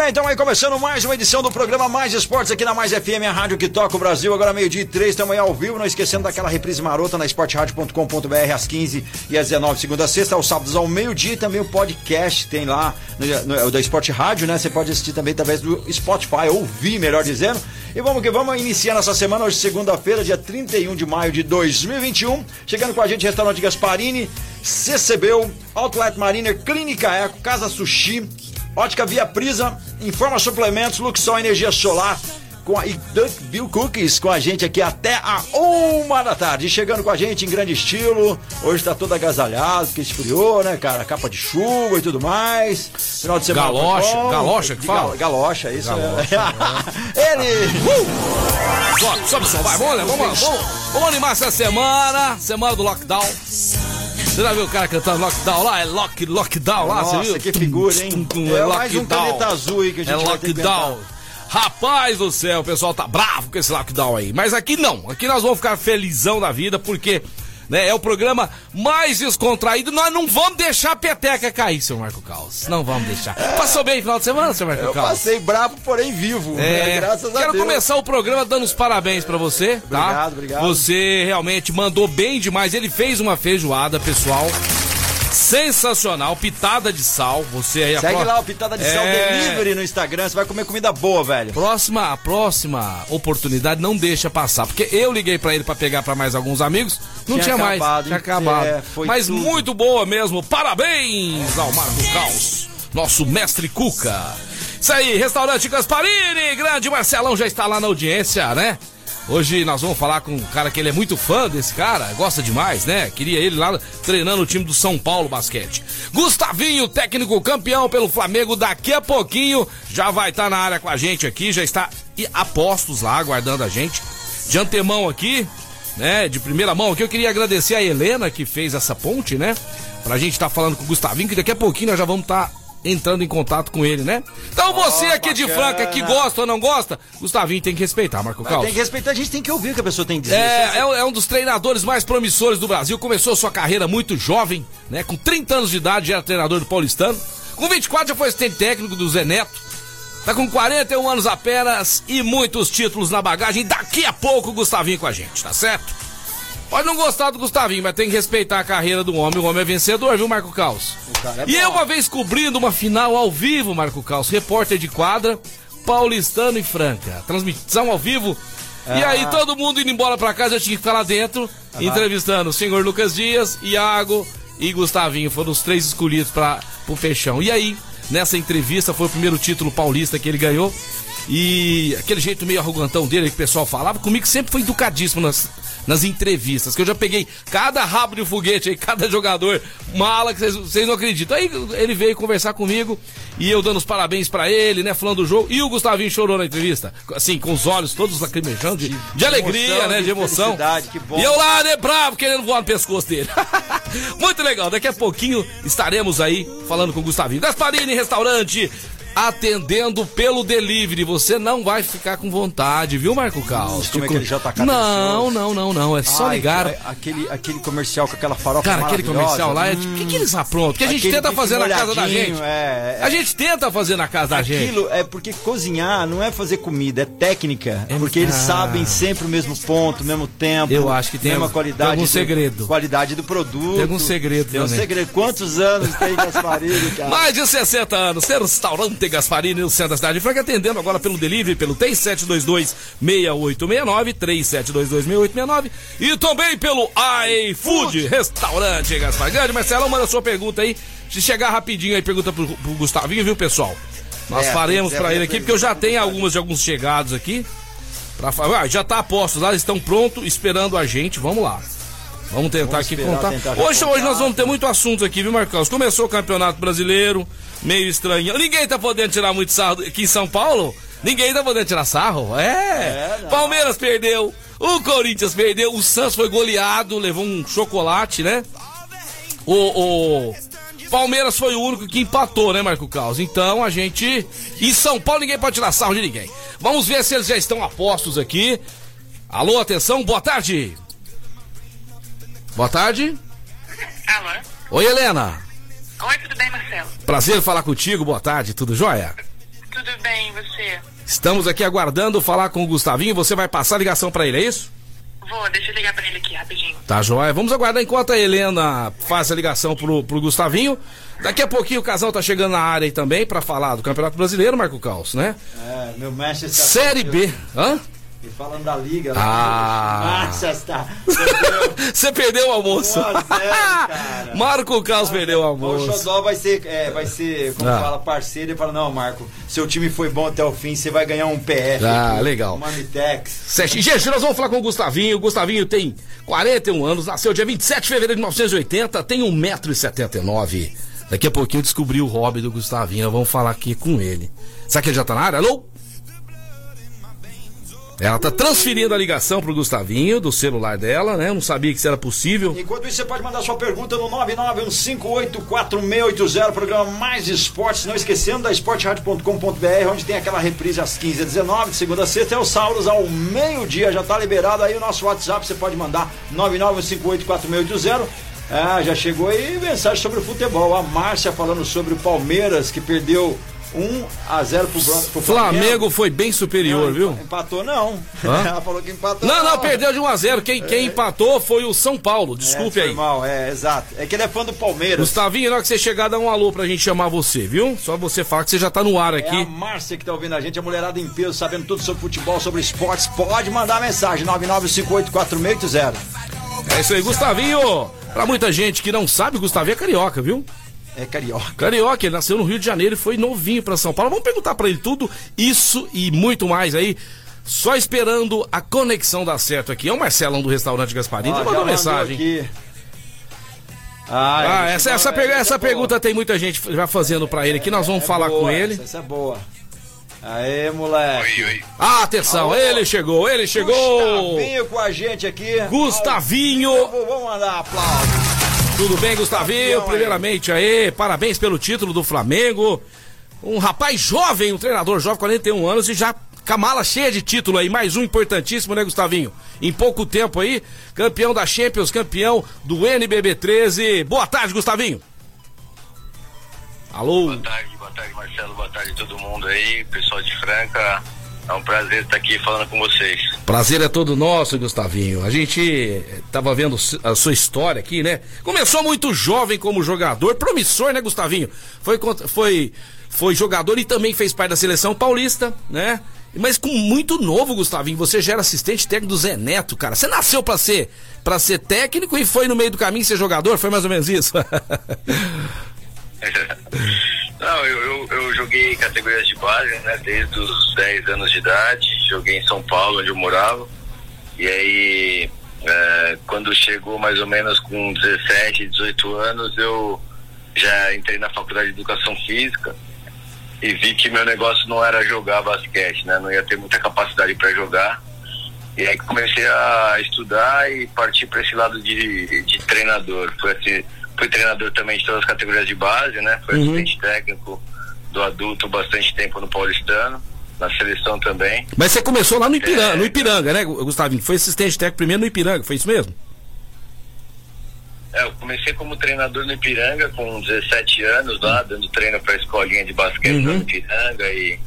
Bem, então aí começando mais uma edição do programa Mais Esportes aqui na Mais FM, a rádio que toca o Brasil. Agora meio-dia e três, aí ao vivo, não esquecendo daquela reprise marota na esporteradio.com.br às 15 e às 19, segunda a sexta, aos sábados ao meio-dia e também o podcast tem lá no, no, o da Esporte Rádio, né? Você pode assistir também através do Spotify, ouvir, melhor dizendo. E vamos que vamos iniciar nossa semana hoje, segunda-feira, dia 31 de maio de 2021. Chegando com a gente, Restaurante Gasparini, CCBU, Outlet Mariner, Clínica Eco, Casa Sushi, Ótica Via Prisa, Informa Suplementos, Luxol Energia Solar com a, e Duckville Cookies com a gente aqui até a uma da tarde. Chegando com a gente em grande estilo. Hoje tá todo agasalhado, porque esfriou, né, cara? Capa de chuva e tudo mais. Final de semana. Galocha, bom. galocha que fala? gal- Galocha, isso Galocha, é. Ele! Uh! Sobe, sobe som, vai, vamos, vamos, vamos, vamos animar essa semana, semana do lockdown. Você já viu o cara cantando lockdown lá? É lock, lockdown lá, você viu? Nossa, que figura, hein? Tum, É mais um caneta azul aí que a gente É lockdown. Rapaz do céu, o pessoal tá bravo com esse lockdown aí. Mas aqui não. Aqui nós vamos ficar felizão da vida, porque né, é o programa mais descontraído. Nós não vamos deixar a peteca cair, seu Marco Caos. Não vamos deixar. Passou bem o final de semana, seu Marco Eu Caos? passei bravo, porém vivo. né? É, Graças a quero Deus. começar o programa dando os parabéns pra você, tá? Obrigado, obrigado. Você realmente mandou bem demais. Ele fez uma feijoada, pessoal. Sensacional, pitada de sal. Você aí a Segue pró- lá o Pitada de É. Delivery no Instagram, você vai comer comida boa, velho. Próxima, a próxima oportunidade não deixa passar, porque eu liguei pra ele pra pegar pra mais alguns amigos, não Tinha tinha, mais, acabado, tinha hein? acabado. É, Mas tudo. muito boa mesmo. Parabéns ao Marco Caos, nosso mestre Cuca. Isso aí, restaurante Gasparini, grande Marcelão já está lá na audiência, né? Hoje nós vamos falar com um cara que ele é muito fã desse cara, gosta demais, né? Queria ele lá treinando o time do São Paulo Basquete. Gustavinho, técnico campeão pelo Flamengo, daqui a pouquinho já vai estar na área com a gente aqui, já está a postos lá aguardando a gente. De antemão aqui, né? De primeira mão aqui, eu queria agradecer a Helena que fez essa ponte, né? Pra gente estar falando com o Gustavinho, que daqui a pouquinho nós já vamos estar entrando em contato com ele, né? Então você aqui de bacana. Franca que gosta ou não gosta, Gustavinho tem que respeitar, Marco Caos. Tem que respeitar, a gente tem que ouvir o que a pessoa tem a dizer. É, é, um- é um dos treinadores mais promissores do Brasil. Começou sua carreira muito jovem, né? Com 30 anos de idade já era treinador do Paulistano. Com 24 já foi assistente técnico do Zé Neto. Tá com 41 anos apenas e muitos títulos na bagagem. Daqui a pouco o Gustavinho com a gente, tá certo? Pode não gostar do Gustavinho, mas tem que respeitar a carreira do homem. O homem é vencedor, viu, Marco Caos? é e eu uma vez cobrindo uma final ao vivo, Marco Caos, repórter de quadra, paulistano e franca. Transmissão ao vivo. E Ah. aí todo mundo indo embora pra casa, eu tinha que ficar lá dentro, entrevistando o senhor Lucas Dias, Iago e Gustavinho. Foram os três escolhidos para o Peixão. E aí, nessa entrevista, foi o primeiro título paulista que ele ganhou. E aquele jeito meio arrogantão dele que o pessoal falava, comigo sempre foi educadíssimo nas, nas entrevistas, que eu já peguei cada rabo de foguete aí, cada jogador mala que vocês- não acreditam. Aí ele veio conversar comigo e eu dando os parabéns pra ele, né, falando do jogo. E o Gustavinho chorou na entrevista, assim, com os olhos todos lacrimejando de, de alegria, emoção, né, de emoção. E eu lá, né, bravo, querendo voar no pescoço dele. Muito legal, daqui a pouquinho estaremos aí falando com o Gustavinho. Gasparini Restaurante, atendendo pelo delivery. Você não vai ficar com vontade, viu, Marco Caos? Como é que ele já tá Não, não, não, não. É só Ai, ligar. é, Aquele, aquele comercial com aquela farofa Cara, aquele comercial lá, é- o Hum, que, que eles aprontam? Que a gente tenta fazer na casa da gente. É, é. A gente tenta fazer na casa da gente. Aquilo é porque cozinhar não é fazer comida, é técnica. É- porque eles Ah. sabem sempre o mesmo ponto, o mesmo tempo. Eu acho que tem mesma algum- qualidade. tem algum do- segredo. Qualidade do produto. Tem algum segredo Tem um segredo. Quantos anos tem Gasparini, cara? Mais de 60 anos, ser restaurante Gasparini no centro da cidade de Franca, atendendo agora pelo delivery, pelo 3722-6869, 3722-6869 e também pelo iFood, restaurante Gasparini. Grande Marcelão, manda sua pergunta aí. Se chegar rapidinho aí, pergunta pro, pro Gustavinho, viu, pessoal? Nós É, faremos que pra ser ele aqui, porque eu já tenho algumas de alguns chegados aqui. Pra, ah, já tá a postos lá, eles estão prontos, esperando a gente, vamos lá. Vamos tentar Vamos aqui contar. tentar Hoje, contar. hoje nós vamos ter muito assunto aqui, viu, Marcos? Começou o Campeonato Brasileiro, meio estranho. Ninguém tá podendo tirar muito sarro aqui em São Paulo. Ninguém tá podendo tirar sarro. É. É. Palmeiras perdeu. O Corinthians perdeu. O Santos foi goleado, levou um chocolate, né? O, o Palmeiras foi o único que empatou, né, Marco Caos? Então a gente. Em São Paulo ninguém pode tirar sarro de ninguém. Vamos ver se eles já estão a postos aqui. Alô, atenção, boa tarde. Boa tarde. Alô? Oi, Helena. Oi, tudo bem, Marcelo? Prazer falar contigo, boa tarde, tudo jóia? Tudo bem, e você? Estamos aqui aguardando falar com o Gustavinho. Você vai passar a ligação pra ele, é isso? Vou, deixa eu ligar pra ele aqui rapidinho. Tá jóia. Vamos aguardar enquanto a Helena faz a ligação pro, pro Gustavinho. Daqui a pouquinho o casal tá chegando na área aí também pra falar do Campeonato Brasileiro, Marco Caos, né? É, meu Manchester. Série B. Hã? E falando da liga. Ah. Manchester. Você perdeu o almoço. 1 a 0, cara. Marco Caos perdeu o O almoço. Xodó vai ser, é, vai ser, como Ah. fala, parceiro. Ele fala: Não, Marco, seu time foi bom até o fim, você vai ganhar um PF. Ah, aqui, legal. Manitex. Gente, nós vamos falar com o Gustavinho. O Gustavinho tem 41 anos, nasceu dia 27 de fevereiro de 1980, tem 1,79m. Daqui a pouquinho eu descobri o hobby do Gustavinho, nós vamos falar aqui com ele. Será que ele já tá na área? Alô? Ela tá transferindo a ligação pro Gustavinho do celular dela, né? Eu não sabia que isso era possível. Enquanto isso, você pode mandar sua pergunta no 991584680, programa Mais Esportes. Não esquecendo da esporteradio.com.br, onde tem aquela reprise às 15h19, de segunda a sexta, é o Sauros ao meio-dia. Já tá liberado aí o nosso WhatsApp, você pode mandar 991584680. Ah, já chegou aí mensagem sobre o futebol. A Márcia falando sobre o Palmeiras, que perdeu 1 a 0 pro, Bran- pro Flamengo foi bem superior, Não, viu? Empatou não. Hã? Ela falou que empatou. Não, não, perdeu de 1 a 0 Quem, quem empatou foi o São Paulo. Desculpe é, aí. mal, é, exato. É que ele é fã do Palmeiras. Gustavinho, na hora que você chegar, dá um alô pra gente chamar você, viu? Só você falar que você já tá no ar É a aqui. Márcia que tá ouvindo a gente, a mulherada em peso, sabendo tudo sobre futebol, sobre esportes. Pode mandar mensagem, 99584680. É isso aí, Gustavinho. Pra muita gente que não sabe, Gustavinho é carioca, viu? É carioca. Carioca, ele nasceu no Rio de Janeiro e foi novinho pra São Paulo. Vamos perguntar pra ele tudo isso e muito mais aí. Só esperando a conexão dar certo aqui. É o Marcelão do restaurante Gasparini. Já mandou mensagem. aqui. Ah, Ah, ele essa, essa, é, pergu- essa essa é boa. pergunta tem muita gente já fazendo pra ele aqui. Nós vamos É falar boa, com ele. Essa, essa é boa. Aê, moleque. Oi, oi. Ah, atenção, Alô? ele chegou, ele chegou. Gustavinho com a gente aqui. Gustavinho. Vamos mandar aplausos. Tudo bem, Gustavinho? Aí. Primeiramente aí, parabéns pelo título do Flamengo. Um rapaz jovem, um treinador jovem, 41 anos e já com a mala cheia de título aí. Mais um importantíssimo, né, Gustavinho? Em pouco tempo aí, campeão da Champions, campeão do NBB 13. Boa tarde, Gustavinho. Alô? Boa tarde, boa tarde, Marcelo. Boa tarde, todo mundo aí. Pessoal de Franca, é um prazer estar aqui falando com vocês. Prazer é todo nosso, Gustavinho. A gente eh, tava vendo a sua história aqui, né? Começou muito jovem como jogador, promissor, né, Gustavinho? Foi, foi, foi jogador e também fez parte da seleção paulista, né? Mas com muito novo, Gustavinho. Você já era assistente técnico do Zé Neto, cara. Você nasceu pra ser, pra ser técnico e foi no meio do caminho ser jogador? Foi mais ou menos isso? Não, eu, eu, eu joguei categorias de base, né? Desde os 10 anos de idade. Joguei em São Paulo, onde eu morava. E aí, é, quando chegou mais ou menos com 17, 18 anos, eu já entrei na faculdade de educação física e vi que meu negócio não era jogar basquete, né? Não ia ter muita capacidade para jogar. E aí comecei a estudar e partir para esse lado de, de treinador. Fui, assim, fui treinador também de todas as categorias de base, né? Fui assistente técnico do adulto bastante tempo no Paulistano, na seleção também. Mas você começou lá no Ipiranga, no Ipiranga, né, Gustavinho? Foi assistente técnico primeiro no Ipiranga, foi isso mesmo? É, eu comecei como treinador no Ipiranga com 17 anos lá, dando treino para a escolinha de basquete Uhum. no Ipiranga e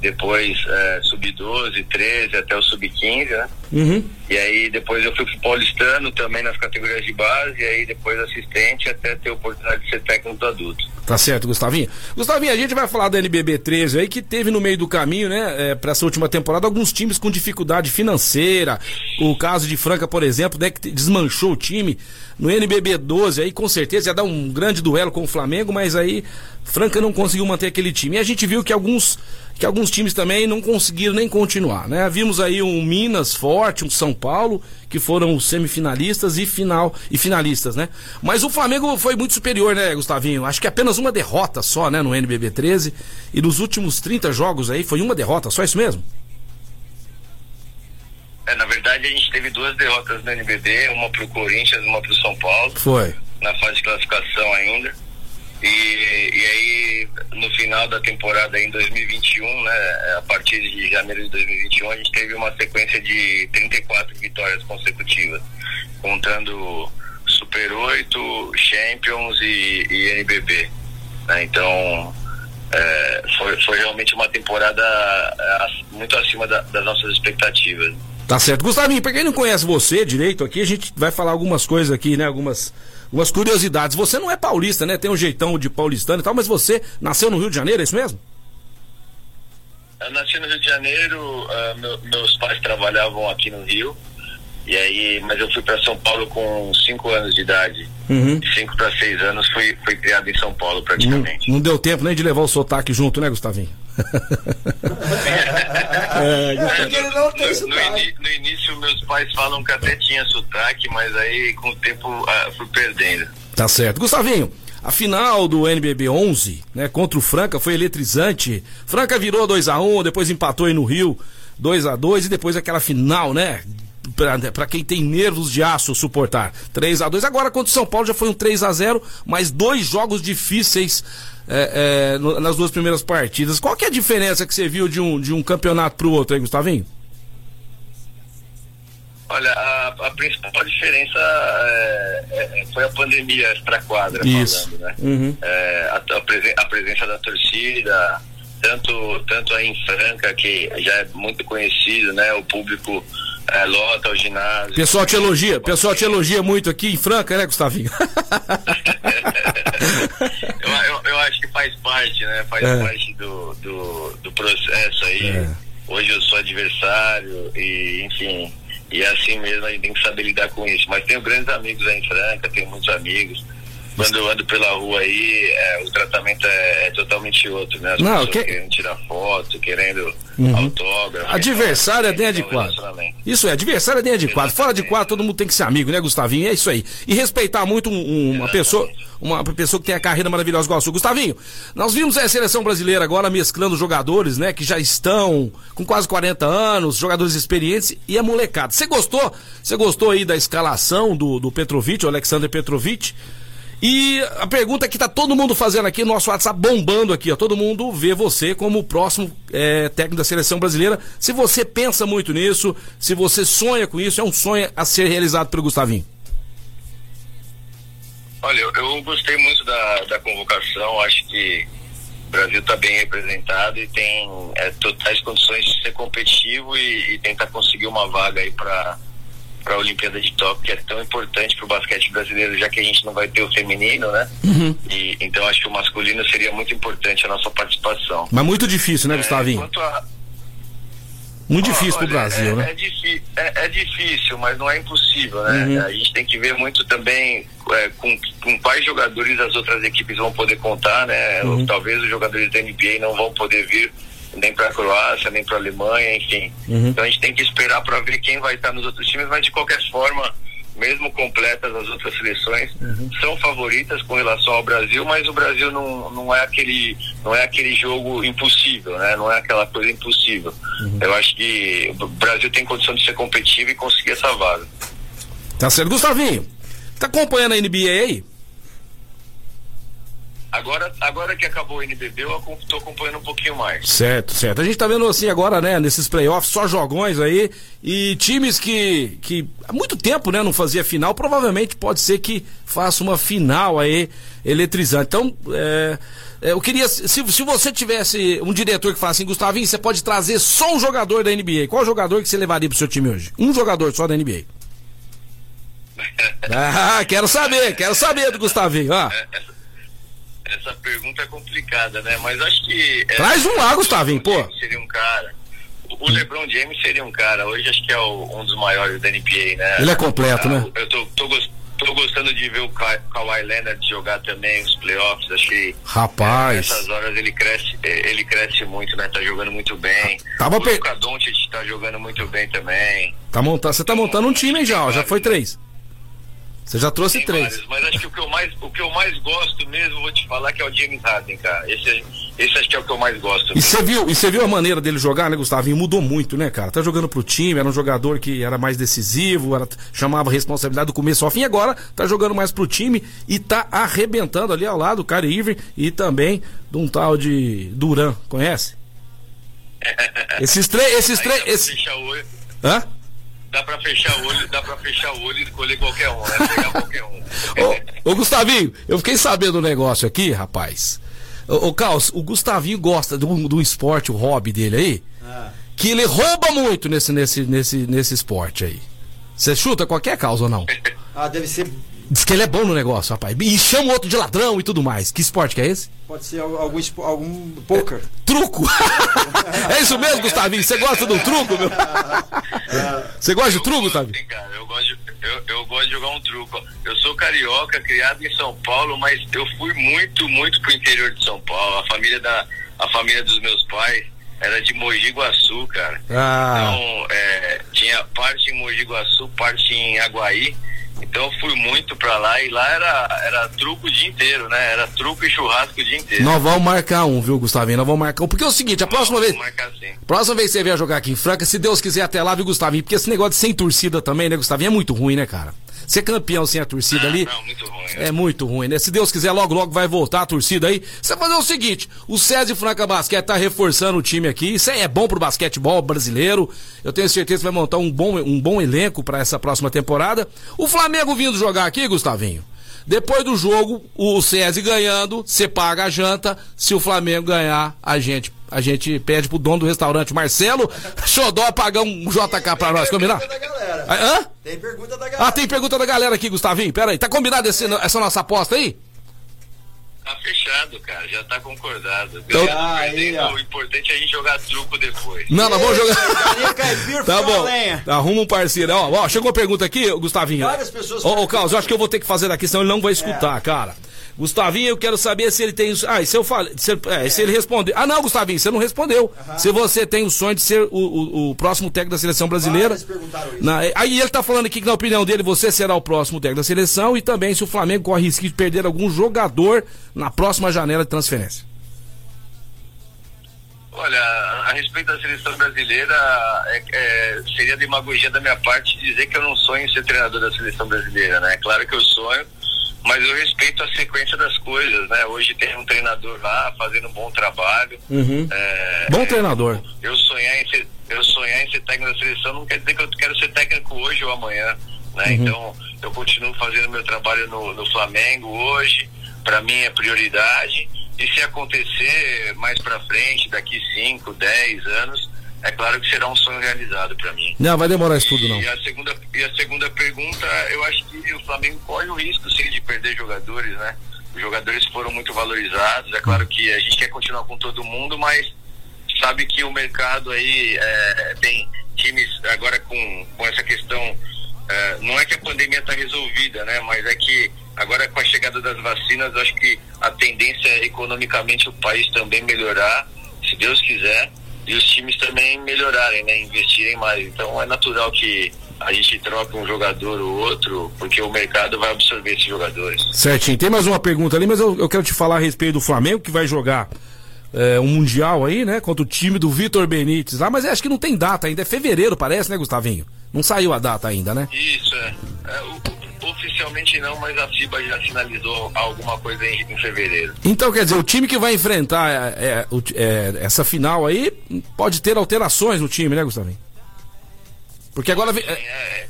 depois é, sub-12, 13 até o sub-15, né? Uhum. E aí depois eu fui pro Paulistano também nas categorias de base, e aí depois assistente até ter a oportunidade de ser técnico do adulto. Tá certo, Gustavinho. Gustavinho, a gente vai falar da NBB 13 aí, que teve no meio do caminho, né, é, pra essa última temporada, alguns times com dificuldade financeira. O caso de Franca, por exemplo, né, que desmanchou o time. No NBB 12 aí, com certeza, ia dar um grande duelo com o Flamengo, mas aí Franca não conseguiu manter aquele time. E a gente viu que alguns, que alguns times também não conseguiram nem continuar, né? Vimos aí um Minas forte. Um São Paulo, que foram semifinalistas e final e finalistas, né? Mas o Flamengo foi muito superior, né, Gustavinho? Acho que apenas uma derrota só, né, no NBB 13. E nos últimos 30 jogos aí foi uma derrota, só isso mesmo? É, na verdade, a gente teve duas derrotas no NBB, uma pro Corinthians, uma pro São Paulo. Foi. Na fase de classificação ainda. E, e aí, no final da temporada em 2021, né, a partir de janeiro de 2021, a gente teve uma sequência de 34 vitórias consecutivas, contando Super 8, Champions e, e NBB. Né? Então, é, foi, foi realmente uma temporada é, muito acima da, das nossas expectativas. Tá certo. Gustavinho, pra quem não conhece você direito aqui, a gente vai falar algumas coisas aqui, né? Algumas, algumas curiosidades. Você não é paulista, né? Tem um jeitão de paulistano e tal, mas você nasceu no Rio de Janeiro, é isso mesmo? Eu nasci no Rio de Janeiro, uh, meu, meus pais trabalhavam aqui no Rio. E aí, mas eu fui para São Paulo com 5 anos de idade. 5 uhum. para 6 anos fui, fui criado em São Paulo praticamente. Não, não, deu tempo nem de levar o sotaque junto, né, Gustavinho? É, no, no, no, no, início, meus pais falam que até tinha sotaque, mas aí com o tempo uh, fui perdendo. Tá certo. Gustavinho, a final do NBB 11, né, contra o Franca foi eletrizante. Franca virou 2 a 1 depois empatou aí no Rio 2 a 2 e depois aquela final, né? Para quem tem nervos de aço suportar. 3 a 2 Agora contra o São Paulo já foi um 3 a 0 mas dois jogos difíceis é, é, no, nas duas primeiras partidas. Qual que é a diferença que você viu de um, de um campeonato para o outro aí, Gustavinho? Olha, a, a principal diferença é, é, foi a pandemia extra-quadra, falando, né? Uhum. É, a, a, presen a, presença da torcida, tanto, tanto aí em Franca, que já é muito conhecido, né? O público é, lota o ginásio. Pessoal te elogia, pessoal te elogia muito aqui em Franca, né, Gustavinho? eu, eu, eu, acho que faz parte, né? Faz é. parte do, do, do, processo aí. É. Hoje eu sou adversário e, enfim, e é assim mesmo a gente tem que saber lidar com isso. Mas tenho grandes amigos aí em Franca, tenho muitos amigos quando eu ando pela rua aí, é, o tratamento é, é, totalmente outro, né? As não, que... querendo tirar foto, querendo uhum. autógrafo. Adversário é dentro de quadro. Isso é, adversário é dentro de quadro. Fora de quadro, todo mundo tem que ser amigo, né, Gustavinho? É isso aí. E respeitar muito um, um, uma pessoa. Uma pessoa que tem a carreira maravilhosa igual a sua. Gustavinho, nós vimos a seleção brasileira agora mesclando jogadores, né, que já estão com quase 40 anos, jogadores experientes e a molecada. Você gostou? Você gostou aí da escalação do, do Petrovic, o Alexander Petrovic? E a pergunta que tá todo mundo fazendo aqui, nosso WhatsApp bombando aqui, ó. Todo mundo vê você como o próximo é, técnico da seleção brasileira. Se você pensa muito nisso, se você sonha com isso, é um sonho a ser realizado pelo Gustavinho. Olha, eu, eu gostei muito da, da convocação, acho que o Brasil está bem representado e tem é, totais condições de ser competitivo e, e tentar conseguir uma vaga aí para para a Olimpíada de Tóquio, que é tão importante para o basquete brasileiro, já que a gente não vai ter o feminino, né? Uhum. E, então acho que o masculino seria muito importante a nossa participação. Mas muito difícil, né, é, Gustavinho? A... Muito difícil para o Brasil, é, né? É, é, é, difícil, mas não é impossível, né? Uhum. A gente tem que ver muito também é, com, com quais jogadores as outras equipes vão poder contar, né? Uhum. Talvez os jogadores da NBA não vão poder vir nem para a Croácia, nem para a Alemanha, enfim. Uhum. Então a gente tem que esperar para ver quem vai estar nos outros times, mas de qualquer forma, mesmo completas as outras seleções, uhum. são favoritas com relação ao Brasil, mas o Brasil não, não é aquele não é aquele jogo impossível, né? Não é aquela coisa impossível. Uhum. Eu acho que o Brasil tem condição de ser competitivo e conseguir essa vaga. Tá certo, Gustavinho. Tá acompanhando a NBA aí? Agora, agora que acabou o NBB, eu estou acompanhando um pouquinho mais. Certo, certo. A gente tá vendo assim agora, né, nesses playoffs, só jogões aí. E times que, que há muito tempo, né, não fazia final, provavelmente pode ser que faça uma final aí eletrizante. Então, é, é, eu queria, se, se você tivesse um diretor que falasse assim, Gustavinho, você pode trazer só um jogador da NBA. Qual jogador que você levaria pro seu time hoje? Um jogador só da NBA. ah, quero saber, quero saber do Gustavinho. Ah. Essa, pergunta é complicada, né? Mas acho que. É, Traz um lá, Gustavinho, pô. Seria um cara. O LeBron James seria um cara, hoje acho que é o, um dos maiores da NBA, né? Ele é completo, né? Eu tô, tô, tô gostando de ver o Ka Kawhi Leonard jogar também os playoffs. Achei. Rapaz. Nessas horas ele cresce, eh, ele cresce muito, né? Tá jogando muito bem. Tava o Luka Doncic tá jogando muito bem também. Tá montando, você tá montando um time hein, já, ó, já foi três. Você já trouxe Tem três. vários, mas acho que o que eu mais, o que eu mais gosto mesmo, vou te falar que é o James Harden, cara. Esse, esse acho que é o que eu mais gosto. E você viu, e você viu a maneira dele jogar, né, Gustavinho? Mudou muito, né, cara? Tá jogando pro time, era um jogador que era mais decisivo, era, chamava responsabilidade do começo ao fim, agora tá jogando mais pro time e tá arrebentando ali ao lado do Kyrie Irving e também de um tal de Duran, conhece? Esses três, esses três, esse... o Hã? Dá pra fechar o olho, dá pra fechar o olho e escolher qualquer um, né? Pegar qualquer um. Ô, ô, Gustavinho, eu fiquei sabendo um negócio aqui, rapaz. Ô, ô Caos, o Gustavinho gosta do, do esporte, o hobby dele aí, que ele rouba muito nesse, nesse, nesse, nesse esporte aí. Você chuta qualquer causa ou não? Ah, deve ser. Diz que ele é bom no negócio, rapaz. E chama o outro de ladrão e tudo mais. Que esporte que é esse? Pode ser algum, algum poker. Truco! é isso mesmo, Gustavinho? Você gosta do truco, meu? Você gosta de truco, Gustavinho? Sim, cara, eu gosto, de, eu, eu gosto de jogar um truco. Eu sou carioca, criado em São Paulo, mas eu fui muito, muito pro interior de São Paulo. A família da, a família dos meus pais era de Mogi Guaçu, cara. Ah. Então, é, tinha parte em Mogi Guaçu, parte em Aguaí. Então eu fui muito pra lá e lá era, era truco o dia inteiro, né? Era truco e churrasco o dia inteiro. Nós vamos marcar um, viu, Gustavinho? Nós vamos marcar um. Porque é o seguinte, a próxima vez. Vou marcar assim. Próxima vez que você vier jogar aqui em Franca, se Deus quiser até lá, viu, Gustavinho? Porque esse negócio de sem torcida também, né, Gustavinho? É muito ruim, né, cara? Ser campeão sem a torcida ali. Não, muito ruim. É muito ruim, né? Se Deus quiser, logo, logo vai voltar a torcida aí. Você vai fazer o seguinte: o César Franca Basquete tá reforçando o time aqui. Isso aí é bom pro basquetebol brasileiro. Eu tenho certeza que vai montar um bom, um bom elenco pra essa próxima temporada. O Flamengo vindo jogar aqui, Gustavinho. Depois do jogo, o César ganhando, você paga a janta. Se o Flamengo ganhar, a gente, a gente pede pro dono do restaurante, Marcelo Xodó, pagar um JK pra nós, combinar? Pergunta da galera. Ah, Hã? Tem pergunta da galera. Ah, tem pergunta da galera aqui, Gustavinho. Pera aí, tá combinado esse- essa nossa aposta aí? Tá fechado, cara. Já tá concordado. Então- Ah, aí, o importante é a gente jogar truco depois. Não, nós vamos jogar. Tá bom. lenha. Arruma um parceiro. Ó, ó, chegou uma pergunta aqui, Gustavinho. Várias pessoas Ô, ô. Carlos, eu acho que eu vou ter que fazer daqui, senão ele não vai escutar, cara. Gustavinho, eu quero saber se ele tem. Ah, e se eu falei. Se, ele- é, se ele respondeu. Ah, não, Gustavinho, você não respondeu. Se você tem o sonho de ser o, o- o próximo técnico da seleção brasileira. Vários perguntaram isso. Na- aí ele tá falando aqui que, na opinião dele, você será o próximo técnico da seleção e também se o Flamengo corre risco de perder algum jogador na próxima janela de transferência. Olha, a respeito da seleção brasileira, é- é, seria demagogia da minha parte dizer que eu não sonho em ser treinador da seleção brasileira, né? Claro que eu sonho, mas eu respeito a sequência das coisas, né? Hoje tem um treinador lá fazendo um bom trabalho. É, Bom treinador. eu sonhar em ser, eu sonhar em ser técnico da seleção não quer dizer que eu quero ser técnico hoje ou amanhã, né? Então, eu continuo fazendo meu trabalho no, no Flamengo hoje, para mim é prioridade. E se acontecer mais para frente, daqui 5, 10 anos, é claro que será um sonho realizado para mim. Não, vai demorar isso tudo, não. E a segunda e a segunda pergunta, eu acho que o Flamengo corre o risco sim de perder jogadores, né? Os jogadores foram muito valorizados. É claro que a gente quer continuar com todo mundo, mas sabe que o mercado aí é, tem times agora com, com essa questão. é, não é que a pandemia está resolvida, né? Mas é que agora com a chegada das vacinas, eu acho que a tendência é economicamente o país também melhorar, se Deus quiser, e os times também melhorarem, né? Investirem mais. Então é natural que a gente troque um jogador ou outro, porque o mercado vai absorver esses jogadores. Certinho. Tem mais uma pergunta ali, mas eu, eu quero te falar a respeito do Flamengo, que vai jogar é, um Mundial aí, né? Contra o time do Vitor Benítez lá, mas acho que não tem data ainda. É fevereiro, parece, né, Gustavinho? Não saiu a data ainda, né? Isso, é. É, o- oficialmente não, mas a FIBA já sinalizou alguma coisa em, em fevereiro. Então, quer dizer, o time que vai enfrentar é, é, é, essa final aí pode ter alterações no time, né, Gustavinho? Porque agora. vem- é, É,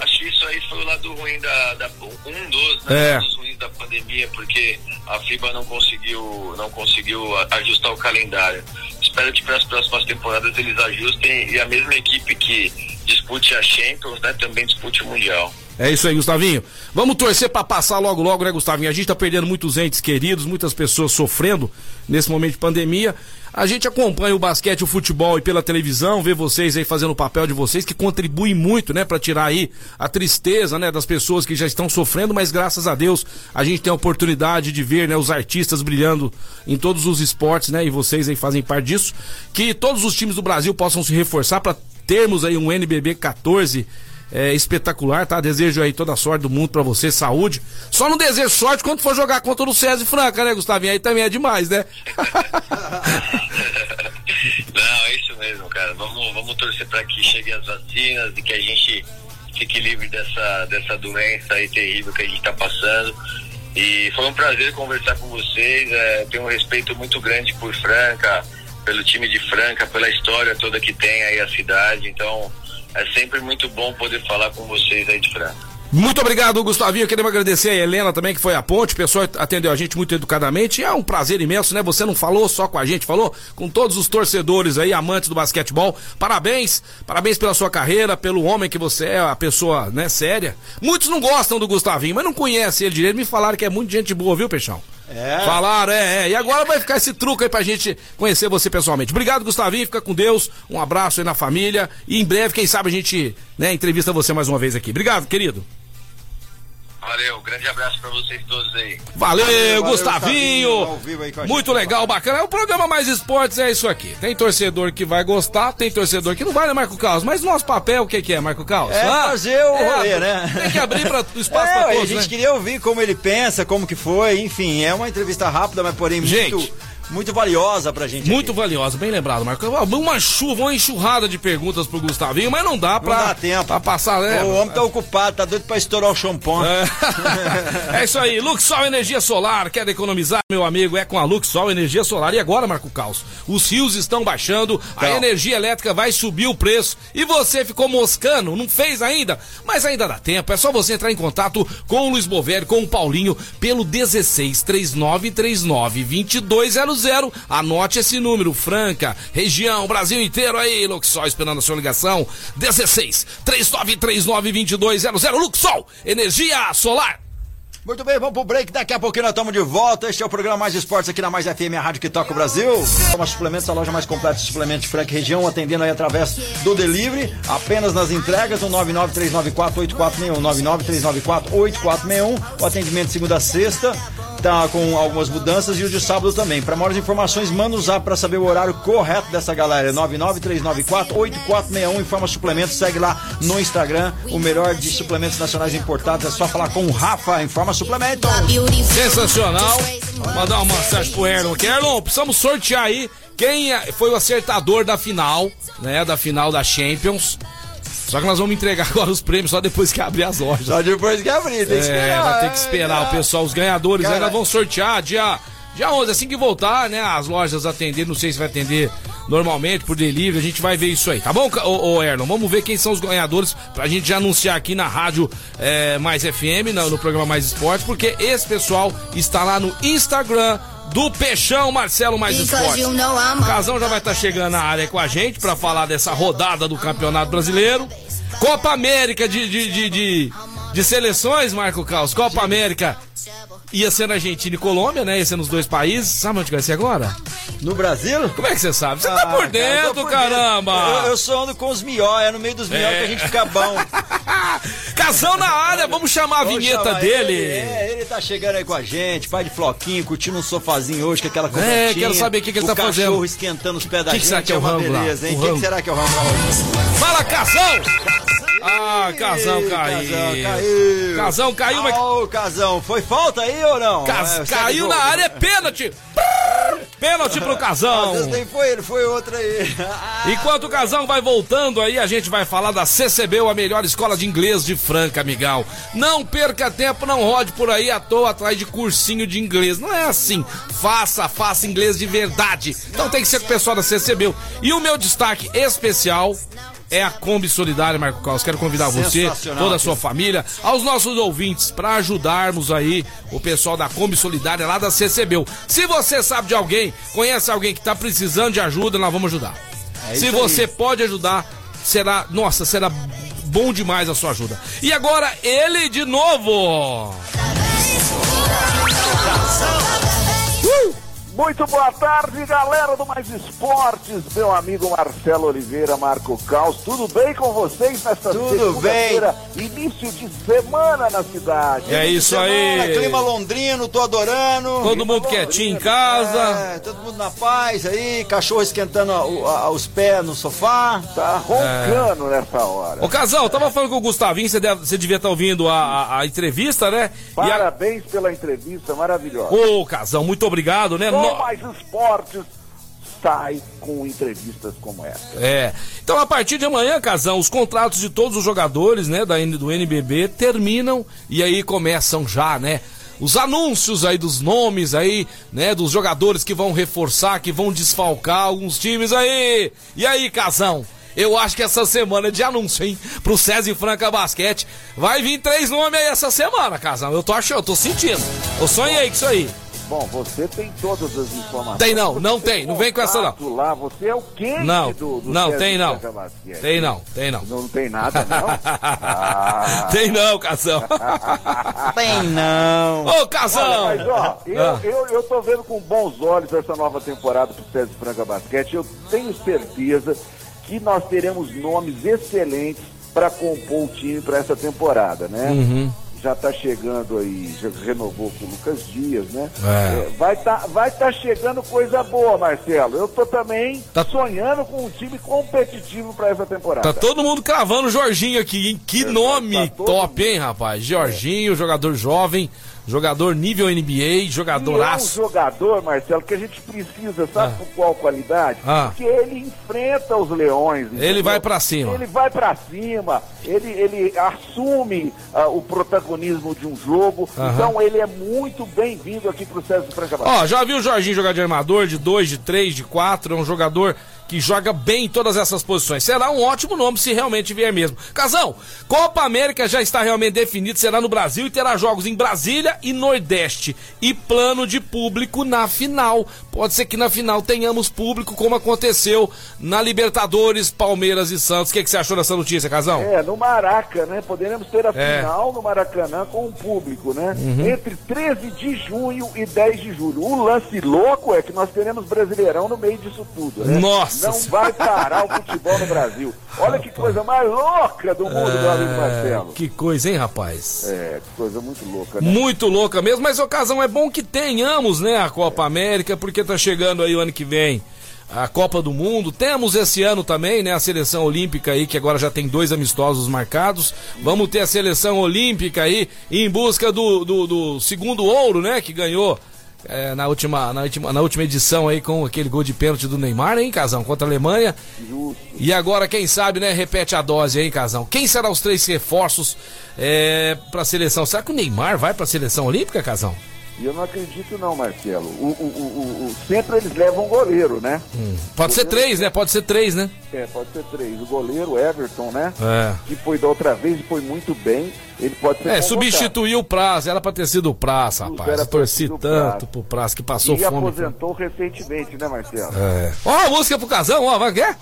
acho que isso aí foi o lado ruim da, da- um dos, né, É. dos ruins da pandemia, porque a FIBA não conseguiu, não conseguiu ajustar o calendário. Espero que para as próximas temporadas eles ajustem e a mesma equipe que dispute a Champions, né, também dispute o Mundial. É isso aí, Gustavinho. Vamos torcer pra passar logo, logo, né, Gustavinho? A gente tá perdendo muitos entes queridos, muitas pessoas sofrendo nesse momento de pandemia. A gente acompanha o basquete, o futebol e pela televisão, vê vocês aí fazendo o papel de vocês, que contribui muito, né, pra tirar aí a tristeza, né, das pessoas que já estão sofrendo, mas graças a Deus a gente tem a oportunidade de ver, né, os artistas brilhando em todos os esportes, né, e vocês aí fazem parte disso. Que todos os times do Brasil possam se reforçar pra termos aí um NBB 14 é, espetacular, tá? Desejo aí toda a sorte do mundo pra você, saúde. Só não desejo sorte quando for jogar contra o César Franca, né, Gustavinho? Aí também é demais, né? Não, é isso mesmo, cara. Vamos, vamos torcer para que cheguem as vacinas e que a gente fique livre dessa, dessa doença aí terrível que a gente está passando. E foi um prazer conversar com vocês. É, tenho um respeito muito grande por Franca, pelo time de Franca, pela história toda que tem aí a cidade. Então, é sempre muito bom poder falar com vocês aí de Franca. Muito obrigado, Gustavinho. Queremos agradecer a Helena também, que foi a ponte. O pessoal atendeu a gente muito educadamente. É um prazer imenso, né? Você não falou só com a gente, falou com todos os torcedores aí, amantes do basquetebol. Parabéns, parabéns pela sua carreira, pelo homem que você é, a pessoa, né, séria. Muitos não gostam do Gustavinho, mas não conhecem ele direito. Me falaram que é muito gente boa, viu, Peixão? É. Falaram, é, é. E agora vai ficar esse truque aí pra gente conhecer você pessoalmente. Obrigado, Gustavinho. Fica com Deus. Um abraço aí na família. E em breve, quem sabe, a gente né, entrevista você mais uma vez aqui. Obrigado, querido. Valeu, grande abraço para vocês todos aí. Valeu, Valeu, Gustavinho! Vivo aí Muito gente. legal, bacana. É o programa Mais Esportes, é isso aqui. Tem torcedor que vai gostar, tem torcedor que não vai, né, Marco Carlos? Mas nosso papel, o que, que é, Marco Carlos? É Ah, fazer o é, rolê, né? Tem que abrir pra, o espaço É, pra todos, a gente né? queria ouvir como ele pensa, como que foi, enfim, é uma entrevista rápida, mas porém Gente. muito, muito valiosa pra gente. Muito aqui. valiosa, bem lembrado, Marco. Uma chuva, uma enxurrada de perguntas pro Gustavinho, mas não dá pra, Não dá tempo. pra passar, né? O homem tá ocupado, tá doido pra estourar o champão. É. é isso aí, Luxol Energia Solar, quer economizar, meu amigo? É com a Luxol Energia Solar. E agora, Marco Caos, os rios estão baixando, a Então. energia elétrica vai subir o preço e você ficou moscando, não fez ainda? Mas ainda dá tempo, é só você entrar em contato com o Luiz Bovério, com o Paulinho, pelo 16 3939 2200. Anote esse número, Franca, região, Brasil inteiro aí, Luxol, esperando a sua ligação. 16 3939 2200. Luxol, energia solar. Muito bem, vamos pro break. Daqui a pouquinho nós estamos de volta. Este é o programa Mais Esportes aqui na Mais FM, a rádio que toca o Brasil. Toma suplementos, a loja mais completa de suplementos e região, atendendo aí através do delivery, apenas nas entregas, no 993948461, 993948461. O atendimento segunda a sexta. Tá com algumas mudanças e o de sábado também. Para maiores informações, manda zap para saber o horário correto dessa galera. 993948461. Informa suplementos, segue lá no Instagram. O melhor de suplementos nacionais importados. É só falar com o Rafa. Informa suplementos. Sensacional. Mandar uma mensagem pro Erlon. Erlon, precisamos sortear aí quem é- foi o acertador da final, né? Da final da Champions. Só que nós vamos entregar agora os prêmios só depois que abrir as lojas. Só depois que abrir, tem que É, esperar. vai ter que esperar o pessoal, os ganhadores, Cara. né? Nós vamos sortear dia, dia 11, assim que voltar, né? As lojas atender, não sei se vai atender normalmente por delivery, a gente vai ver isso aí, tá bom, ô, ô Erlon? Vamos ver quem são os ganhadores pra gente já anunciar aqui na rádio é, Mais FM, no, no programa Mais Esportes, porque esse pessoal está lá no Instagram do Peixão Marcelo Mais Esportes. O Casão já vai estar chegando na área com a gente pra falar dessa rodada do Campeonato Brasileiro. Copa América de, de, de, de, de seleções, Marco Caos. Copa América ia ser na Argentina e Colômbia, né? Ia ser nos dois países. Sabe onde vai ser agora? No Brasil? Como é que você sabe? Você tá Ah, por cara, eu dentro, tô por caramba! dentro. Eu, eu só ando com os mió, é no meio dos mió É. que a gente fica bom. Casão na área, vamos chamar a Vamos vinheta chamar dele. Ele, é, ele tá chegando aí com a gente, pai de floquinho, curtindo um sofazinho hoje com aquela cobertinha. É, quero saber o que que ele o tá fazendo. cachorro esquentando os pés da Que gente. será que é o uma rango lá? beleza, hein? O O que, que será que é o lá? Fala, Casão! Ah, Casão caiu. Casão caiu. Casão caiu, mas Ô, Casão, foi falta aí ou não? Cas- É, segue caiu na área, é pênalti! Pênalti pro Às Casão! vezes nem foi ele, foi outro aí. Enquanto o Casão vai voltando aí, a gente vai falar da CCB, a melhor escola de inglês de Franca, amigão. Não perca tempo, não rode por aí à toa atrás de cursinho de inglês. Não é assim. Faça, faça inglês de verdade. Então tem que ser com o pessoal da CCB. E o meu destaque especial é a Kombi Solidária, Marco Carlos. Quero convidar você, toda a sua família, aos nossos ouvintes, para ajudarmos aí o pessoal da Kombi Solidária lá da CCB. Se você sabe de alguém, conhece alguém que tá precisando de ajuda, nós vamos ajudar. É Se você aí. pode ajudar, será, nossa, será bom demais a sua ajuda. E agora ele de novo. Muito boa tarde, galera do Mais Esportes, meu amigo Marcelo Oliveira, Marco Caos. Tudo bem com vocês nesta Tudo segunda-feira, início de semana na cidade? É isso Semana, aí. clima londrino, tô adorando. Todo mundo quietinho em casa. É, todo mundo na paz aí, cachorro esquentando a- a- os pés no sofá. Tá roncando nessa hora. Ô, Casal, tava falando com o Gustavinho, você, deve- você devia estar ouvindo a, a- a entrevista, né? E a- Parabéns pela entrevista maravilhosa. Ô, Casal, muito obrigado, né? No- Mais Esportes sai com entrevistas como essa. É. Então, a partir de amanhã, Casão, os contratos de todos os jogadores, né, da, do NBB terminam e aí começam já, né? Os anúncios aí dos nomes aí, né, dos jogadores que vão reforçar, que vão desfalcar alguns times aí. E aí, Casão? Eu acho que essa semana é de anúncio, hein? Pro César e Franca Basquete. Vai vir três nomes aí essa semana, Casão. Eu tô achando, eu tô sentindo. Eu sonhei com isso aí. Bom, você tem todas as informações. Tem não, não tem, não vem com essa não. Lá, você é o quente Não, do, do não, tem não. Tem não, tem não. Não tem nada, não? Ah. Tem não, Casão. Tem não. Ô, Casão! Mas ó, eu, Ah. eu, eu tô vendo com bons olhos essa nova temporada pro César Franca Basquete. Eu tenho certeza que nós teremos nomes excelentes para compor o time para essa temporada, né? Uhum. Já tá chegando aí, já renovou com o Lucas Dias, né? É. vai tá, vai tá chegando coisa boa, Marcelo. Eu tô também Tá- sonhando com um time competitivo para essa temporada. Tá todo mundo cravando o Jorginho aqui, hein? Que nome tá top, mundo. hein, rapaz? Jorginho, jogador jovem, jogador nível NBA, E é um jogadoraço. jogador, Marcelo, que a gente precisa, sabe Ah. com qual qualidade? Ah. Porque ele enfrenta os leões. Ele entendeu? vai pra cima. Ele vai pra cima, ele, ele assume ah, o protagonismo de um jogo. Aham. Então ele é muito bem-vindo aqui pro César Franca. Ó, já viu o Jorginho jogar de armador, de 2, de 3, de 4? É um jogador que joga bem em todas essas posições. Será um ótimo nome se realmente vier mesmo. Casão, Copa América já está realmente definido, será no Brasil e terá jogos em Brasília e Nordeste. E plano de público na final. Pode ser que na final tenhamos público, como aconteceu na Libertadores, Palmeiras e Santos. O que, que você achou dessa notícia, Casão? É, no Maraca, né? Poderemos ter a É. final no Maracanã com o público, né? Uhum. Entre 13 de junho e 10 de julho. O lance louco é que nós teremos Brasileirão no meio disso tudo, né? Nossa Não Senhora. vai parar o futebol no Brasil. Olha que coisa mais louca do mundo, meu amigo É, Marcelo. que coisa, hein, rapaz? É, que coisa muito louca, né? Muito louca mesmo, mas ocasião é bom que tenhamos, né, a Copa América, porque tá chegando aí o ano que vem a Copa do Mundo. Temos esse ano também, né, a seleção olímpica aí, que agora já tem dois amistosos marcados. Vamos ter a seleção olímpica aí em busca do, do, do segundo ouro, né, que ganhou. É, na, última, na, última, na última edição aí com aquele gol de pênalti do Neymar, hein, Casão? Contra a Alemanha. Justo. E agora, quem sabe, né? Repete a dose aí, Casão. Quem serão os três reforços é, pra seleção? Será que o Neymar vai pra seleção olímpica, Casão? E eu não acredito não, Marcelo. O, o, o, o- sempre eles levam goleiro, né? Pode ser três, né? Pode ser três, né? É, pode ser três. O goleiro, Everton, né? É. Que foi da outra vez e foi muito bem. Ele pode ser É, convocado. substituiu o Prazo, era pra ter sido o Prazo, rapaz. Era Eu torci tanto Prazo. pro Prazo que passou E fome. aposentou recentemente, né, Marcelo? É. Ó, a música pro casão, ó, vai quer?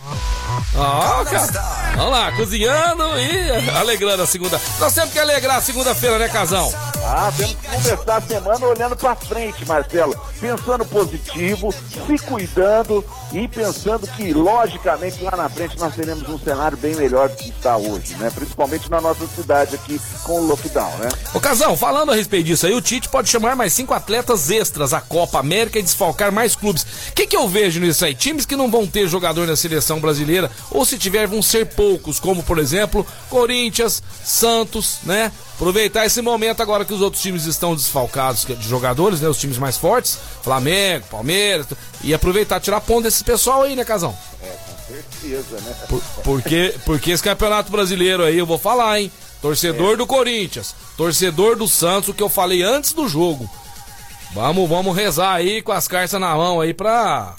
Ó, cara. Vamos lá, cozinhando e alegrando a segunda. Nós temos que alegrar a segunda-feira, né, casão? Ah, temos que começar a semana olhando pra frente, Marcelo. Pensando positivo, se cuidando e pensando que, logicamente, lá na frente nós teremos um cenário bem melhor do que está hoje, né? Principalmente na nossa cidade aqui com o lockdown, né? Ô Casão, falando a respeito disso aí, o Tite pode chamar mais cinco atletas extras à Copa América e desfalcar mais clubes. O que, que eu vejo nisso aí? Times que não vão ter jogador na seleção brasileira, ou se tiver, vão ser poucos, como por exemplo, Corinthians, Santos, né? Aproveitar esse momento agora que os outros times estão desfalcados de jogadores, né? Os times mais fortes, Flamengo, Palmeiras, e aproveitar, tirar ponto desse pessoal aí, né, Casão? Certeza, né? Por- porque, porque esse campeonato brasileiro aí, eu vou falar, hein? Torcedor do Corinthians, torcedor do Santos, o que eu falei antes do jogo. Vamos, vamos rezar aí com as cartas na mão aí pra,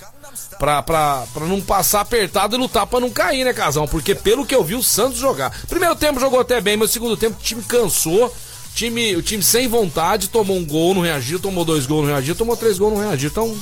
pra, pra, pra não passar apertado e lutar pra não cair, né, Casão? Porque pelo que eu vi o Santos jogar. Primeiro tempo jogou até bem, mas segundo tempo o time cansou. Time, o time sem vontade, tomou um gol, não reagiu, tomou dois gols, não reagiu, tomou três gols, não reagiu. Então,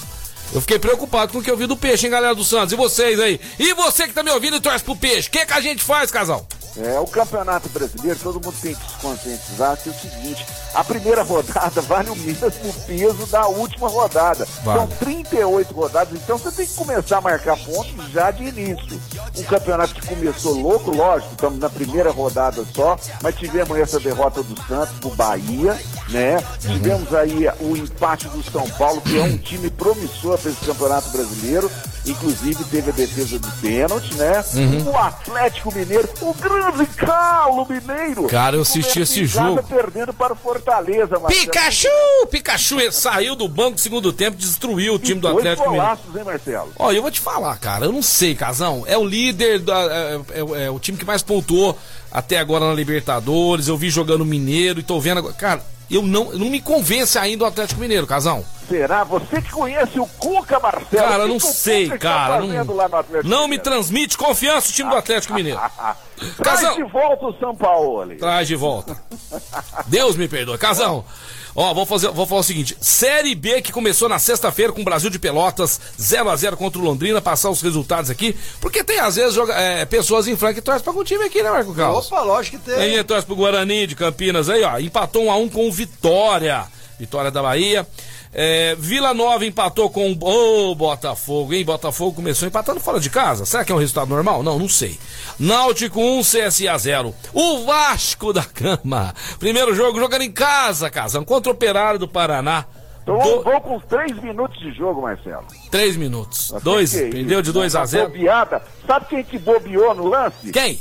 eu fiquei preocupado com o que eu vi do peixe, hein, galera do Santos? E vocês aí? E você que tá me ouvindo e torce pro peixe? O que, que a gente faz, casal? É, o Campeonato Brasileiro, todo mundo tem que se conscientizar que é o seguinte, a primeira rodada vale o mesmo peso da última rodada. Vale. São 38 rodadas, então você tem que começar a marcar pontos já de início. Um campeonato que começou louco, lógico, estamos na primeira rodada só, mas tivemos essa derrota do Santos pro Bahia, né? Tivemos aí o empate do São Paulo, que é um time promissor para esse Campeonato Brasileiro. Inclusive teve a defesa do pênalti, né? O Atlético Mineiro, o grande Paulo Mineiro. Cara, eu assisti esse jogo. perdendo para o Fortaleza, Marcelo. Pikachu! Pikachu saiu do banco no segundo tempo, destruiu o time do Dois Atlético Mineiro. golaços, hein, Marcelo? Ó, eu vou te falar, cara, eu não sei, Casão. É o líder, da, é, é- é o time que mais pontuou até agora na Libertadores. Eu vi jogando Mineiro e tô vendo agora. Cara, eu não, não me convence ainda o Atlético Mineiro, Casão. Será? Você que conhece o Cuca, Marcelo? Cara, não sei, cara. Não, não me transmite confiança o time do Atlético Mineiro. Traz Casão. de volta o São Paulo. Traz de volta. Deus me perdoe. Casão. Ó, vou fazer, vou falar o seguinte: Série B que começou na sexta-feira com o Brasil de Pelotas 0 a 0 contra o Londrina, passar os resultados aqui, porque tem às vezes joga- é, pessoas em Franca que torcem pra algum time aqui, né, Marco Carlos? Opa, lógico que tem. Aí torce pro Guarani de Campinas aí, ó. Empatou 1 a 1 com o Vitória. Vitória da Bahia. É, Vila Nova empatou com o Botafogo, hein? Botafogo começou empatando fora de casa. Será que é um resultado normal? Não, não sei. Náutico 1, CSA 0. O Vasco da Cama. Primeiro jogo jogando em casa, Casão, contra o Operário do Paraná. Então Do... com três minutos de jogo, Marcelo. Três minutos. Mas Dois, que que é perdeu de 2 a Uma 0. Bobeada. Sabe quem que bobeou no lance? Quem?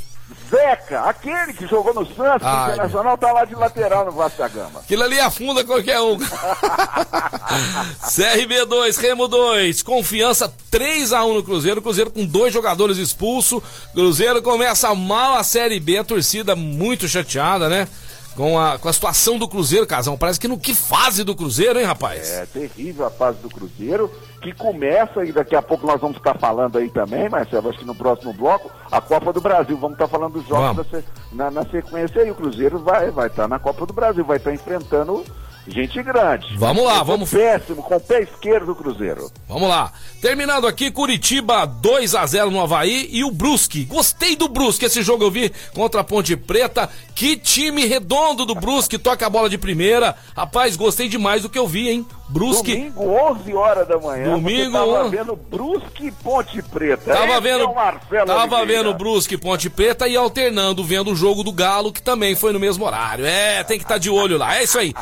Zeca, aquele que jogou no Santos, Ai, o Internacional tá lá de lateral no Vasco da Gama. Aquilo ali afunda qualquer um. CRB 2, Remo 2, confiança 3 a 1 no Cruzeiro. Cruzeiro com dois jogadores expulsos. Cruzeiro começa mal a Série B, a torcida muito chateada, né? Com a, com a situação do Cruzeiro, Casão. Parece que no que fase do Cruzeiro, hein, rapaz? É terrível a fase do Cruzeiro, que começa, e daqui a pouco nós vamos estar falando aí também, Marcelo, acho que no próximo bloco, a Copa do Brasil. Vamos estar falando dos jogos da na, na sequência aí. O Cruzeiro vai vai estar na Copa do Brasil, vai estar enfrentando gente grande. Vamos lá, vamos- Péssimo, com o pé esquerdo do Cruzeiro. Vamos lá. Terminando aqui, Curitiba 2 a 0 no Havaí e o Brusque. Gostei do Brusque, esse jogo eu vi contra a Ponte Preta. Que time redondo do Brusque, toca a bola de primeira. Rapaz, gostei demais do que eu vi, hein? Brusque. Domingo, 11 horas da manhã. Domingo, tava vendo Brusque e Ponte Preta. Tava Esse vendo, é o Marcelo tava Oliveira. vendo Brusque e Ponte Preta e alternando, vendo o jogo do Galo, que também foi no mesmo horário. É, tem que estar de olho lá. É isso aí.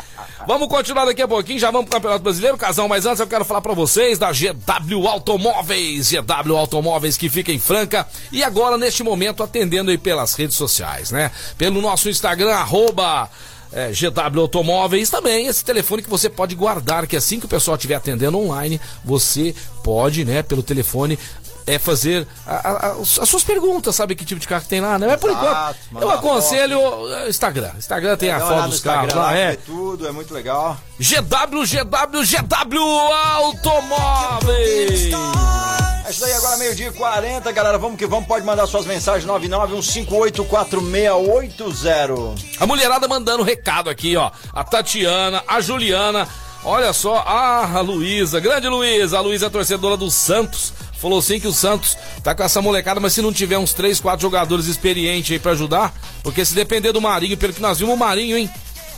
Vamos continuar daqui a pouquinho, já vamos pro Campeonato Brasileiro, casal, mas antes eu quero falar pra vocês da GW Automóveis. GW Automóveis que fica em Franca e agora neste momento atendendo aí pelas redes sociais, né? Pelo nosso Instagram, arroba é, GW Automóveis também, esse telefone que você pode guardar, que assim que o pessoal estiver atendendo online, você pode, né, pelo telefone, é fazer a- a- as suas perguntas, sabe que tipo de carro que tem lá, né? Mas por Exato, enquanto, eu aconselho é, Instagram. Instagram tem a uma olhada foto dos carros lá, é. tudo, é muito legal. GW, GW, GW Automóveis! Meio-dia e 40, galera. Vamos que vamos. Pode mandar suas mensagens 991584680. A mulherada mandando recado aqui, ó. A Tatiana, a Juliana, olha só, ah, a Luísa, grande Luísa, a Luísa é torcedora do Santos. Falou sim que o Santos tá com essa molecada, mas se não tiver uns 3, 4 jogadores experientes aí pra ajudar, porque se depender do Marinho, pelo que nós vimos o Marinho, hein?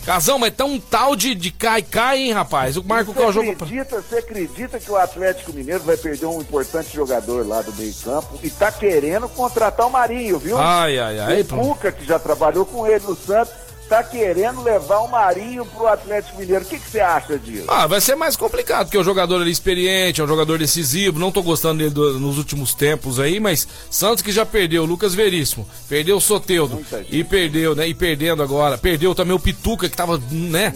Casão, mas tá um tal de, de cai-cai, hein, rapaz? O Marco qual Você jogo. acredita, você acredita que o Atlético Mineiro vai perder um importante jogador lá do meio campo e tá querendo contratar o Marinho, viu? Ai, ai, ai. o Cuca, que já trabalhou com ele no Santos, tá querendo levar o Marinho pro Atlético Mineiro. O que que você acha disso? Ah, vai ser mais complicado, porque é um jogador ali experiente, é um jogador decisivo. Não tô gostando dele do- nos últimos tempos aí, mas Santos que já perdeu, Lucas Veríssimo, perdeu o Soteudo e perdeu, né? E perdendo agora, perdeu também o Pituca, que tava, né,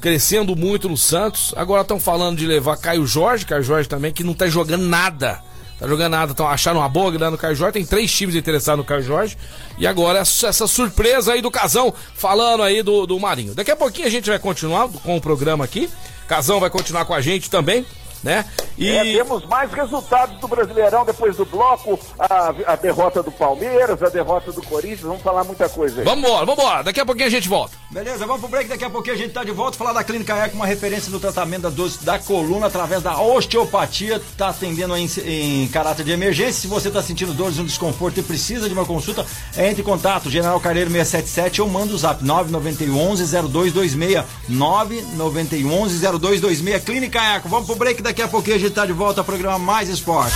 crescendo muito no Santos. Agora estão falando de levar Caio Jorge, Caio Jorge também, que não tá jogando nada. Tá jogando nada, então acharam uma boa grana no Caio Jorge, tem três times interessados no Caio Jorge. E agora essa, surpresa aí do Casão, falando aí do, do Marinho. Daqui a pouquinho a gente vai continuar com o programa aqui. Casão vai continuar com a gente também. Né? E É, temos mais resultados do Brasileirão depois do bloco, a, a derrota do Palmeiras, a derrota do Corinthians, vamos falar muita coisa aí. vamos embora, vamos embora. Daqui a pouquinho a gente volta. Beleza, vamos pro break, daqui a pouquinho a gente tá de volta, falar da Clínica Eco, uma referência no tratamento da dor da coluna através da osteopatia, tá atendendo em, em caráter de emergência, se você tá sentindo dores, um desconforto e precisa de uma consulta, entre em contato, General Carneiro 677 ou manda o zap 9911-0226, 9911-0226, Clínica Eco, vamos pro break, daqui a pouquinho a gente tá de volta, programa Mais Esporte.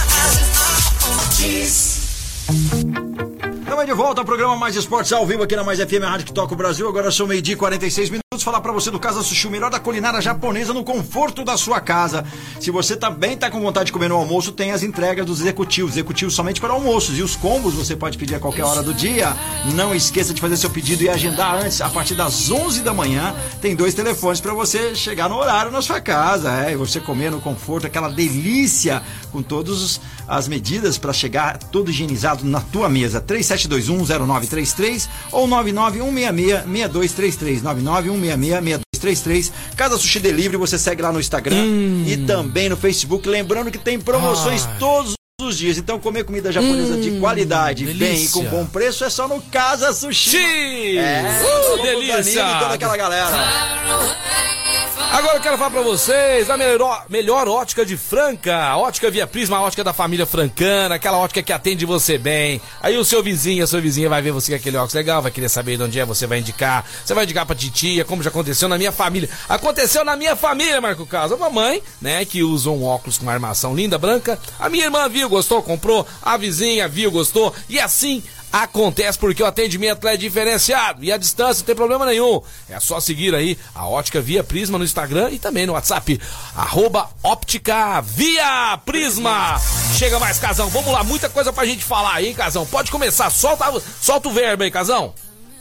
De volta ao programa Mais Esportes ao vivo aqui na Mais FM, Rádio que toca o Brasil. Agora são meio-dia e 46 minutos. Falar para você do Casa Sushi, o melhor da culinária japonesa no conforto da sua casa. Se você também está com vontade de comer no almoço, tem as entregas dos executivos. Executivos somente para almoços. E os combos você pode pedir a qualquer hora do dia. Não esqueça de fazer seu pedido e agendar antes. A partir das 11 da manhã, tem dois telefones para você chegar no horário na sua casa. É, e você comer no conforto, aquela delícia com todas as medidas para chegar todo higienizado na tua mesa. 37210933 ou 991666233. 991666233. Casa Sushi Delivery, você segue lá no Instagram e também no Facebook. Lembrando que tem promoções Ai. todos os dias. Então, comer comida japonesa de qualidade, bem e delícia. com bom preço é só no Casa Sushi. Sim! É, Uh, Danilo delícia! e toda aquela galera. Agora eu quero falar pra vocês a melhor, melhor ótica de Franca. Ótica Via Prisma, a ótica da família francana, aquela ótica que atende você bem. Aí o seu vizinho, a sua vizinha vai ver você com aquele óculos legal, vai querer saber de onde é, você vai indicar. Você vai indicar pra titia, como já aconteceu na minha família. Aconteceu na minha família, Marco Caso. A mamãe, né, que usa um óculos com uma armação linda, branca. A minha irmã viu, gostou, comprou. A vizinha viu, gostou. E assim Acontece porque o atendimento é diferenciado e a distância não tem problema nenhum. É só seguir aí a Ótica Via Prisma no Instagram e também no WhatsApp. Arroba Óptica Via Prisma. Chega mais, Casão. Vamos lá, muita coisa pra gente falar aí, Casão. Pode começar, solta, solta o verbo aí, Casão.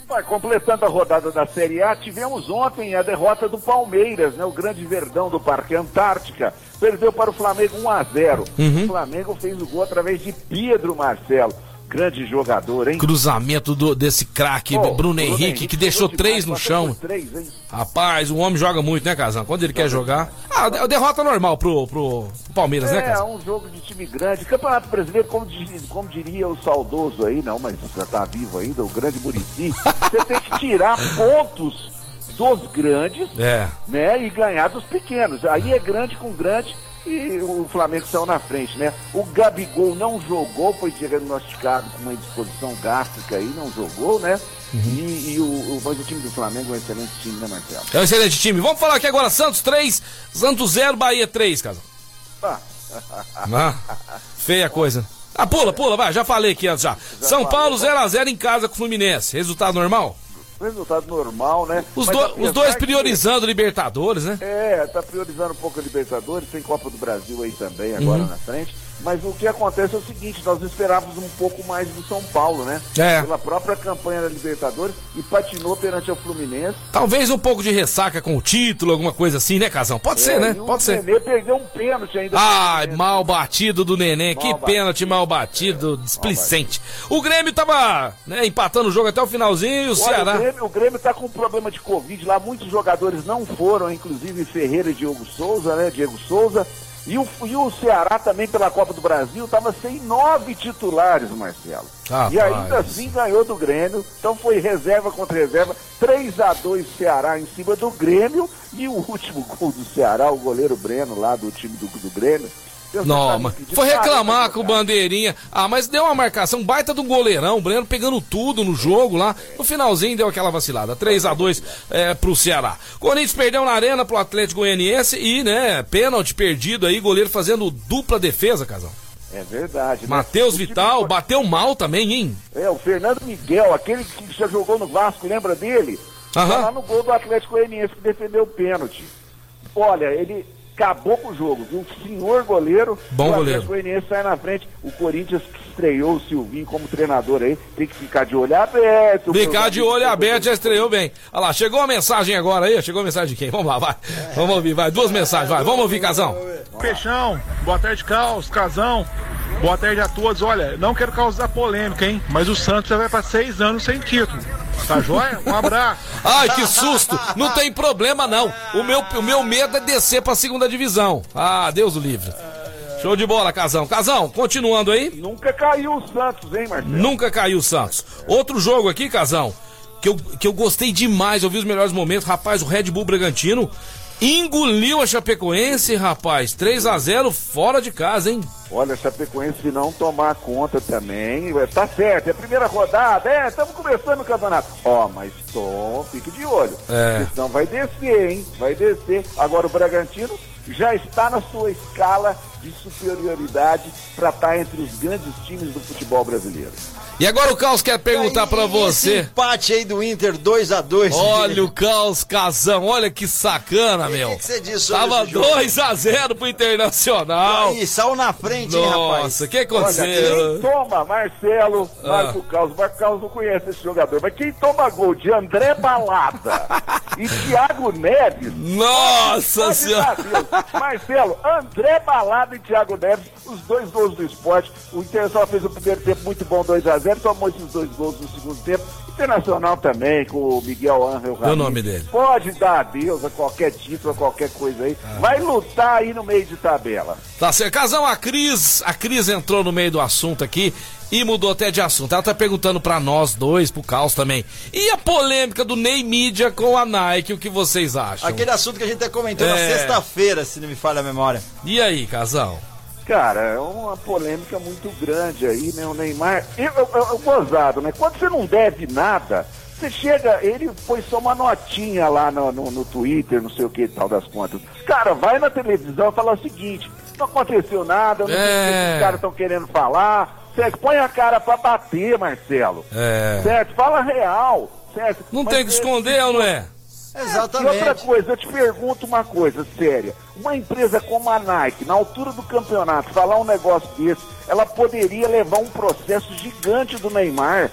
Vai, completando a rodada da Série A, tivemos ontem a derrota do Palmeiras, né? O grande verdão do Parque Antártica. Perdeu para o Flamengo 1 a 0 Uhum. O Flamengo fez o gol através de Pedro Marcelo. Grande jogador, hein? Cruzamento do- desse craque, Pô, Bruno Henrique, que deixou três no chão. Três? Rapaz, o homem joga muito, né, Casão? Quando ele quer jogar. Ah, de- derrota normal pro, pro, pro Palmeiras, né, É, Casão? um jogo de time grande. Campeonato Brasileiro, como, como diria o saudoso aí, não, mas já tá vivo ainda, o grande Murici, você tem que tirar pontos dos grandes, É. né, e ganhar dos pequenos. Aí é grande com grande e o Flamengo saiu na frente, né? O Gabigol não jogou, foi diagnosticado com uma indisposição gástrica aí, não jogou, né? Uhum. E, e o, mas o time do Flamengo é um excelente time, né, Marcelo? É um excelente time. Vamos falar aqui agora, Santos 3, Santos 0, Bahia 3, Casão. Ah, Ah, feia coisa. Ah, pula, pula, vai, já falei aqui antes já. São Paulo 0x0 em casa com o Fluminense. Resultado normal? Resultado normal, né? Os, do- os dois que- priorizando Libertadores, né? É, tá priorizando um pouco a Libertadores, tem Copa do Brasil aí também agora Uhum. na frente. Mas o que acontece é o seguinte, nós esperávamos um pouco mais do São Paulo, né? É. Pela própria campanha da Libertadores e patinou perante o Fluminense. Talvez um pouco de ressaca com o título, alguma coisa assim, né, Casão? Pode ser, É, né? e o Pode ser. Nenê perdeu um pênalti ainda. Ai, mal batido do Neném. Que Mal pênalti mal batido, displicente. O Grêmio tava né, empatando o jogo até o finalzinho e o Olha, Ceará. o, Grêmio, o Grêmio tá com um problema de Covid lá, muitos jogadores não foram, inclusive Ferreira e Diogo Souza, né? Diego Souza. E o, e o Ceará também pela Copa do Brasil estava sem nove titulares, Marcelo. E ainda assim ganhou do Grêmio. Então foi reserva contra reserva. 3 a 2 Ceará em cima do Grêmio. E o último gol do Ceará, o goleiro Breno lá do time do, do Grêmio. Deus Não, mas foi reclamar com o bandeirinha. Ah, mas deu uma marcação baita do goleirão, o Breno pegando tudo no jogo lá. No finalzinho deu aquela vacilada. 3 a 2 é, pro Ceará. Corinthians perdeu na arena pro Atlético Goianiense e, né, pênalti perdido aí, goleiro fazendo dupla defesa, casal. É verdade. né? Matheus time Vital do- bateu mal também, hein? É, o Fernando Miguel, aquele que já jogou no Vasco, lembra dele? Aham. Tá lá no gol do Atlético Goianiense que defendeu o pênalti. Olha, ele acabou com o jogo, viu? Senhor goleiro. Bom o goleiro. Goianiense sai na frente. O Corinthians que estreou o Silvinho como treinador aí, tem que ficar de olho aberto. Ficar de olho aberto já estreou bem. Olha lá, chegou a mensagem agora aí, chegou a mensagem de quem? Vamos lá, vai. Vamos ouvir, vai. Duas mensagens, vai. Vamos ouvir, Casão. Peixão, boa tarde, Caos, Casão. Boa tarde a todos. Olha, não quero causar polêmica, hein? Mas o Santos já vai para seis anos sem título. Tá joia? Um abraço. Ai, que susto! Não tem problema, não. O meu, o meu medo é descer pra segunda divisão. Ah, Deus o livre. Show de bola, Casão. Casão, continuando aí. Nunca caiu o Santos, hein, Marcelo? Nunca caiu o Santos. Outro jogo aqui, Casão, que eu, que eu gostei demais, eu vi os melhores momentos. Rapaz, o Red Bull Bragantino engoliu a Chapecoense, rapaz. 3 a 0 fora de casa, hein? Olha, a Chapecoense se não tomar conta também, é, tá certo, é a primeira rodada, é, estamos começando o campeonato. Ó, mas tom, fique de olho, É. senão vai descer, hein, vai descer. Agora o Bragantino já está na sua escala de superioridade para estar entre os grandes times do futebol brasileiro. E agora o Caos quer perguntar pra E você. Esse empate aí do Inter 2 a 2 Olha o Caos Casão, olha que sacana, O meu. que que você disse sobre Tava esse jogo? 2 a 0 pro Internacional. Ih, saiu na frente, hein, rapaz? Nossa, o que Olha, aconteceu? quem toma Marcelo, Ah. Marco Carlos, Marco Carlos não conhece esse jogador, mas quem toma gol de André Balada e Thiago Neves, Nossa Pode senhora. Marcelo, André Balada e Thiago Neves, os dois gols do esporte. O Internacional fez o primeiro tempo muito bom, 2x0, tomou esses dois gols no segundo tempo. Internacional também, com o Miguel Ángel Qual é o nome dele? Pode dar adeus a qualquer título, a qualquer coisa aí. Ah. Vai lutar aí no meio de tabela. Tá certo. Casão, a Cris, a Cris entrou no meio do assunto aqui e mudou até de assunto. Ela tá perguntando pra nós dois, pro Caos também. E a polêmica do Ney Mídia com a Nike, o que vocês acham? Aquele assunto que a gente até comentou na É. sexta-feira, se não me falha a memória. E aí, Casão? Cara, é uma polêmica muito grande aí, né? O Neymar. Eu, eu, eu- eu gozado, né? Quando você não deve nada, você chega, ele foi só uma notinha lá no, no, no Twitter, não sei o que e tal das contas. Cara, vai na televisão e fala o seguinte: não aconteceu nada, eu não sei o que É. os caras estão querendo falar. Certo? Põe a cara pra bater, Marcelo. É. Certo? Fala real. Certo? Não Mas tem que é- esconder, ou não é? E outra coisa, eu te pergunto uma coisa séria. Uma empresa como a Nike, na altura do campeonato, falar um negócio desse, ela poderia levar um processo gigante do Neymar.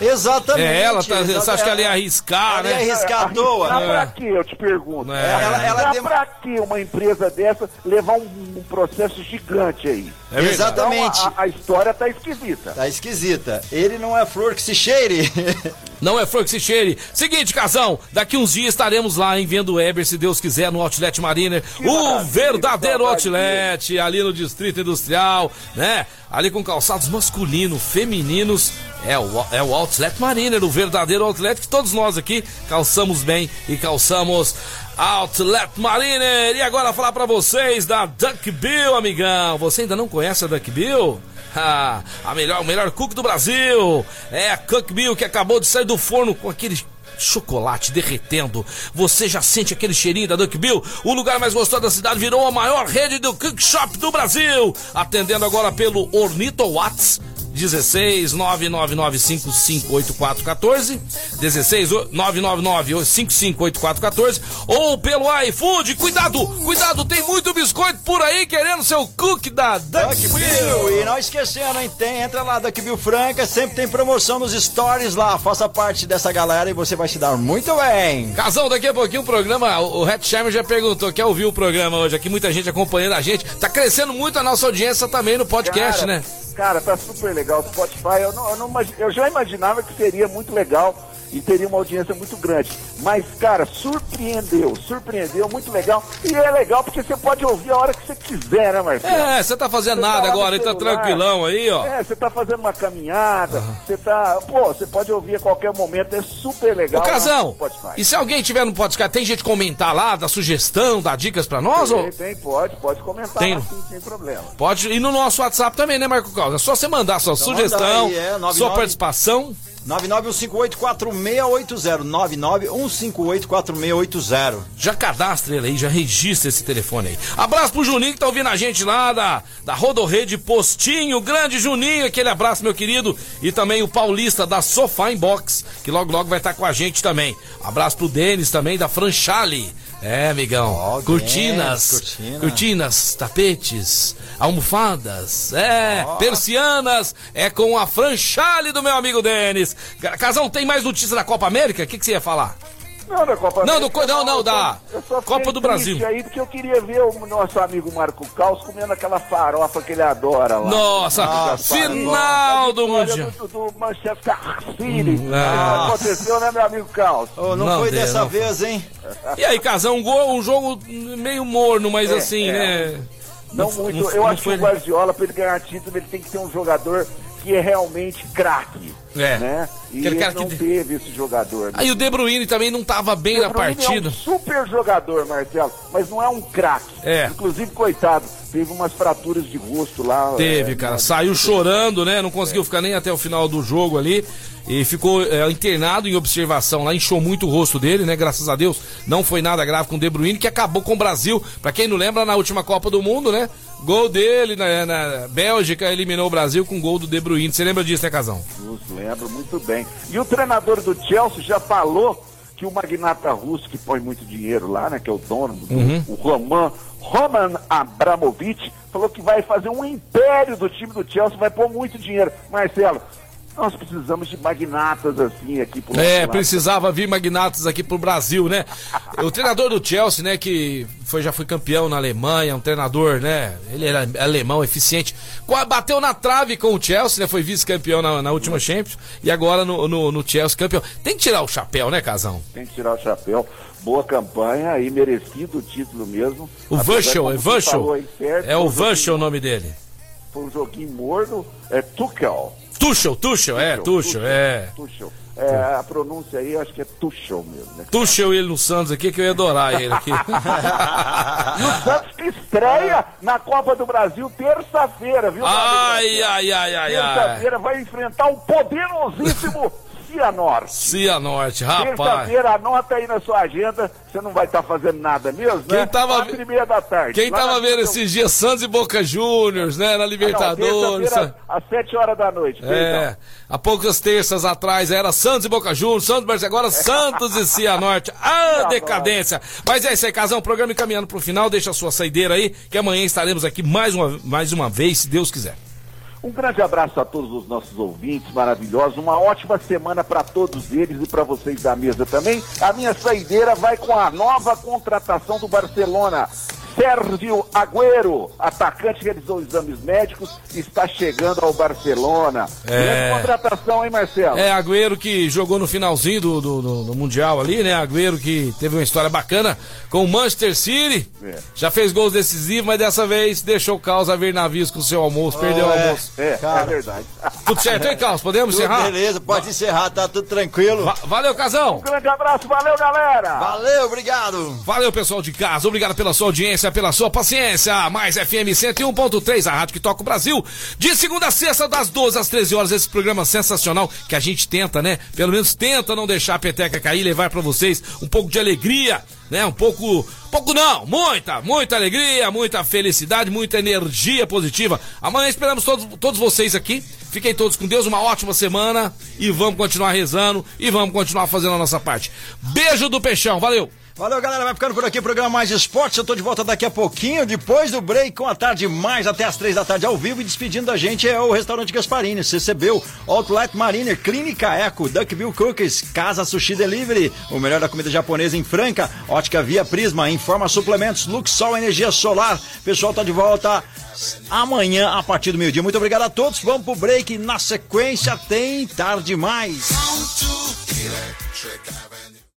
Exatamente. É, ela tá, você acha que ela ia arriscar, Ela ia né? arriscar à toa. Arriscar né? pra quê, eu te pergunto? É. Ela- ela dem- pra quê uma empresa dessa levar um, um processo gigante aí? É. Exatamente. Então, a, a história tá esquisita. Tá esquisita. Ele não é flor que se cheire. Não é flor que se cheire. Seguinte, Casão, daqui uns dias estaremos lá em vendo o Eber, se Deus quiser, no Outlet Mariner. Que o verdadeiro Outlet, ali no Distrito Industrial, né? Ali com calçados masculinos, femininos. É o, é o Outlet Mariner, o verdadeiro Outlet que todos nós aqui calçamos bem e calçamos Outlet Mariner. E agora falar pra vocês da Duck Bill, amigão. Você ainda não conhece a Duck Bill? Ah, a melhor, o melhor cook do Brasil. É a Cook Bill que acabou de sair do forno com aquele chocolate derretendo. Você já sente aquele cheirinho da Duck Bill? O lugar mais gostoso da cidade virou a maior rede do cook shop do Brasil. Atendendo agora pelo Ornito Watts. 16 999 558414 16 999 558414 ou pelo iFood. Cuidado, cuidado, tem muito biscoito por aí querendo seu cook da Duck Duck Bill. Bill. E não esquecendo, hein? Tem, entra lá, Duck Bill Franca. Sempre tem promoção nos stories lá. Faça parte dessa galera e você vai se dar muito bem. Casão, daqui a pouquinho o programa, o Red Sherman já perguntou, quer ouvir o programa hoje aqui, muita gente acompanhando a gente, tá crescendo muito a nossa audiência também no podcast, Cara, né? Cara, tá super legal. Spotify, eu, não, eu, não eu já imaginava que seria muito legal e teria uma audiência muito grande. Mas, cara, surpreendeu, surpreendeu, muito legal. E é legal porque você pode ouvir a hora que você quiser, né, Marcelo? É, você tá fazendo Você tá nada lá no agora, aí tá tranquilão aí, ó. É, você tá fazendo uma caminhada, você tá. Pô, você pode ouvir a qualquer momento, é super Ô, legal. lá no Casão, e se alguém tiver no podcast, tem gente comentar lá, dar sugestão, dar dicas pra nós? Ou... Tem, tem, pode, pode comentar Tem. assim, sem problema. Pode ir no nosso WhatsApp também, né, Marco Carlos? É só você mandar sua Então sugestão, manda aí, é, 99. sua participação. 991584680. 991584680. Já cadastra ele aí, já registra esse telefone aí. Abraço pro Juninho que tá ouvindo a gente lá da, da Rodorrede Postinho. Grande Juninho, aquele abraço, meu querido. E também o Paulista da Sofá Inbox, que logo logo vai estar com a gente também. Abraço pro Denis também da Franchale. É, amigão. Ó, cortinas, Denis, cortina. cortinas, tapetes, almofadas, é, persianas, é com a Franchale do meu amigo Denis. Casão, tem mais notícia da Copa América? O que, que você ia falar? Não, da Copa Não, América. do- não, não, eu da só- eu só Copa do Brasil. aí porque eu queria ver o nosso amigo Marco Caos comendo aquela farofa que ele adora lá. Nossa, Nossa, final do Mundial. do, do Manchester City. ah. aconteceu, né, meu amigo Caos? Ô, não, Não foi deu, dessa não. vez, hein? E aí, Casão, um, gol, um jogo meio morno, mas É, assim, é. né? Não, Não- muito. não- eu não acho foi- que o Guardiola, para ele ganhar título, ele tem que ser um jogador que é realmente craque. É. Né? E ele não que- teve esse jogador. né? Aí o De Bruyne também não tava bem na partida. É um super jogador, Marcelo, mas não é um craque. É. Inclusive, coitado, teve umas fraturas de rosto lá. Teve, é, cara. na- Saiu chorando, né? Não conseguiu ficar nem até o final do jogo ali. E ficou é, internado em observação lá, inchou muito o rosto dele, né? Graças a Deus não foi nada grave com o De Bruyne, que acabou com o Brasil. Pra quem não lembra, na última Copa do Mundo, né? Gol dele na, na Bélgica, eliminou o Brasil com gol do De Bruyne. Você lembra disso, né, Casão? Justo, lembro muito bem. E o treinador do Chelsea já falou que o magnata russo que põe muito dinheiro lá, né, que é o dono, do, Uhum. o Roman, Roman Abramovich, falou que vai fazer um império do time do Chelsea, vai pôr muito dinheiro. Marcelo, nós precisamos de magnatas assim aqui pro É, precisava vir magnatas aqui pro Brasil, né? O treinador do Chelsea, né, que foi, já foi campeão na Alemanha, um treinador, né? Ele era alemão, eficiente. Bateu na trave com o Chelsea, né? Foi vice-campeão na, na última Champions e agora no, no, no Chelsea campeão. Tem que tirar o chapéu, né, Casão? Tem que tirar o chapéu. Boa campanha e merecido o título mesmo. O como é certo, É o Vuschel o nome dele. Foi um joguinho morno, é Tuchel. Tuchel, Tuchel, é, Tuchel, é. Tuchel. É, a pronúncia aí, eu acho que é Tuchel mesmo. Né? Tuchel ele no Santos aqui, que eu ia adorar ele aqui. E o Santos que estreia na Copa do Brasil terça-feira, viu? ai, ai, ai, ai, ai. Terça-feira vai enfrentar o poderosíssimo Cianorte. Cianorte, rapaz. Terça-feira, anota aí na sua agenda. Você não vai estar fazendo nada mesmo, Quem né? tava Quatro e meia da tarde. Quem Lá tava na- vendo esses dias Santos e Boca Juniors, né, na Ah, não, Libertadores. às sete horas da noite. É, perdão. há poucas terças atrás era Santos e Boca Juniors, Santos, mas agora Santos e Cianorte. Ah, decadência! Mas é isso aí, Casão, programa encaminhando pro final, deixa a sua saideira aí, que amanhã estaremos aqui mais uma, mais uma vez, se Deus quiser. Um grande abraço a todos os nossos ouvintes maravilhosos. Uma ótima semana para todos eles e para vocês da mesa também. A minha saideira vai com a nova contratação do Barcelona. Sérgio Agüero, atacante que realizou exames médicos, está chegando ao Barcelona. É. Grande contratação, hein, Marcelo? É, Agüero que jogou no finalzinho do, do, do- do Mundial ali, né? Agüero que teve uma história bacana com o Manchester City. É. Já fez gols decisivos, mas dessa vez deixou o Caos a ver navios com o seu almoço, perdeu o é. almoço. É, Cara. é verdade. Tudo certo, hein, Caos? Podemos Tudo encerrar? beleza, pode encerrar, tá tudo tranquilo. Va- valeu, Casão! Um grande abraço, valeu, galera! Valeu, obrigado. Valeu, pessoal de casa. Obrigado pela sua audiência, pela sua paciência. Mais FM 101.3, a rádio que toca o Brasil. De segunda a sexta, das 12 às 13 horas, esse programa sensacional que a gente tenta, né? Pelo menos tenta não deixar a peteca cair, levar pra vocês um pouco de alegria, né? Um pouco. Pouco não, muita, muita alegria, muita felicidade, muita energia positiva. Amanhã esperamos todos, todos vocês aqui. Fiquem todos com Deus, uma ótima semana e vamos continuar rezando e vamos continuar fazendo a nossa parte. Beijo do Peixão, valeu! Valeu, galera. Vai ficando por aqui o programa Mais Esportes. Eu tô de volta daqui a pouquinho, depois do break, com a tarde mais até as três da tarde ao vivo. E despedindo da gente é o restaurante Gasparini, CCBU, Outlet Mariner, Clínica Eco, Duckbill Cookies, Casa Sushi Delivery, o melhor da comida japonesa em Franca, Ótica Via Prisma, Informa Suplementos, Luxol Energia Solar. Pessoal tá de volta amanhã a partir do meio-dia. Muito obrigado a todos. Vamos pro break. Na sequência tem tarde mais.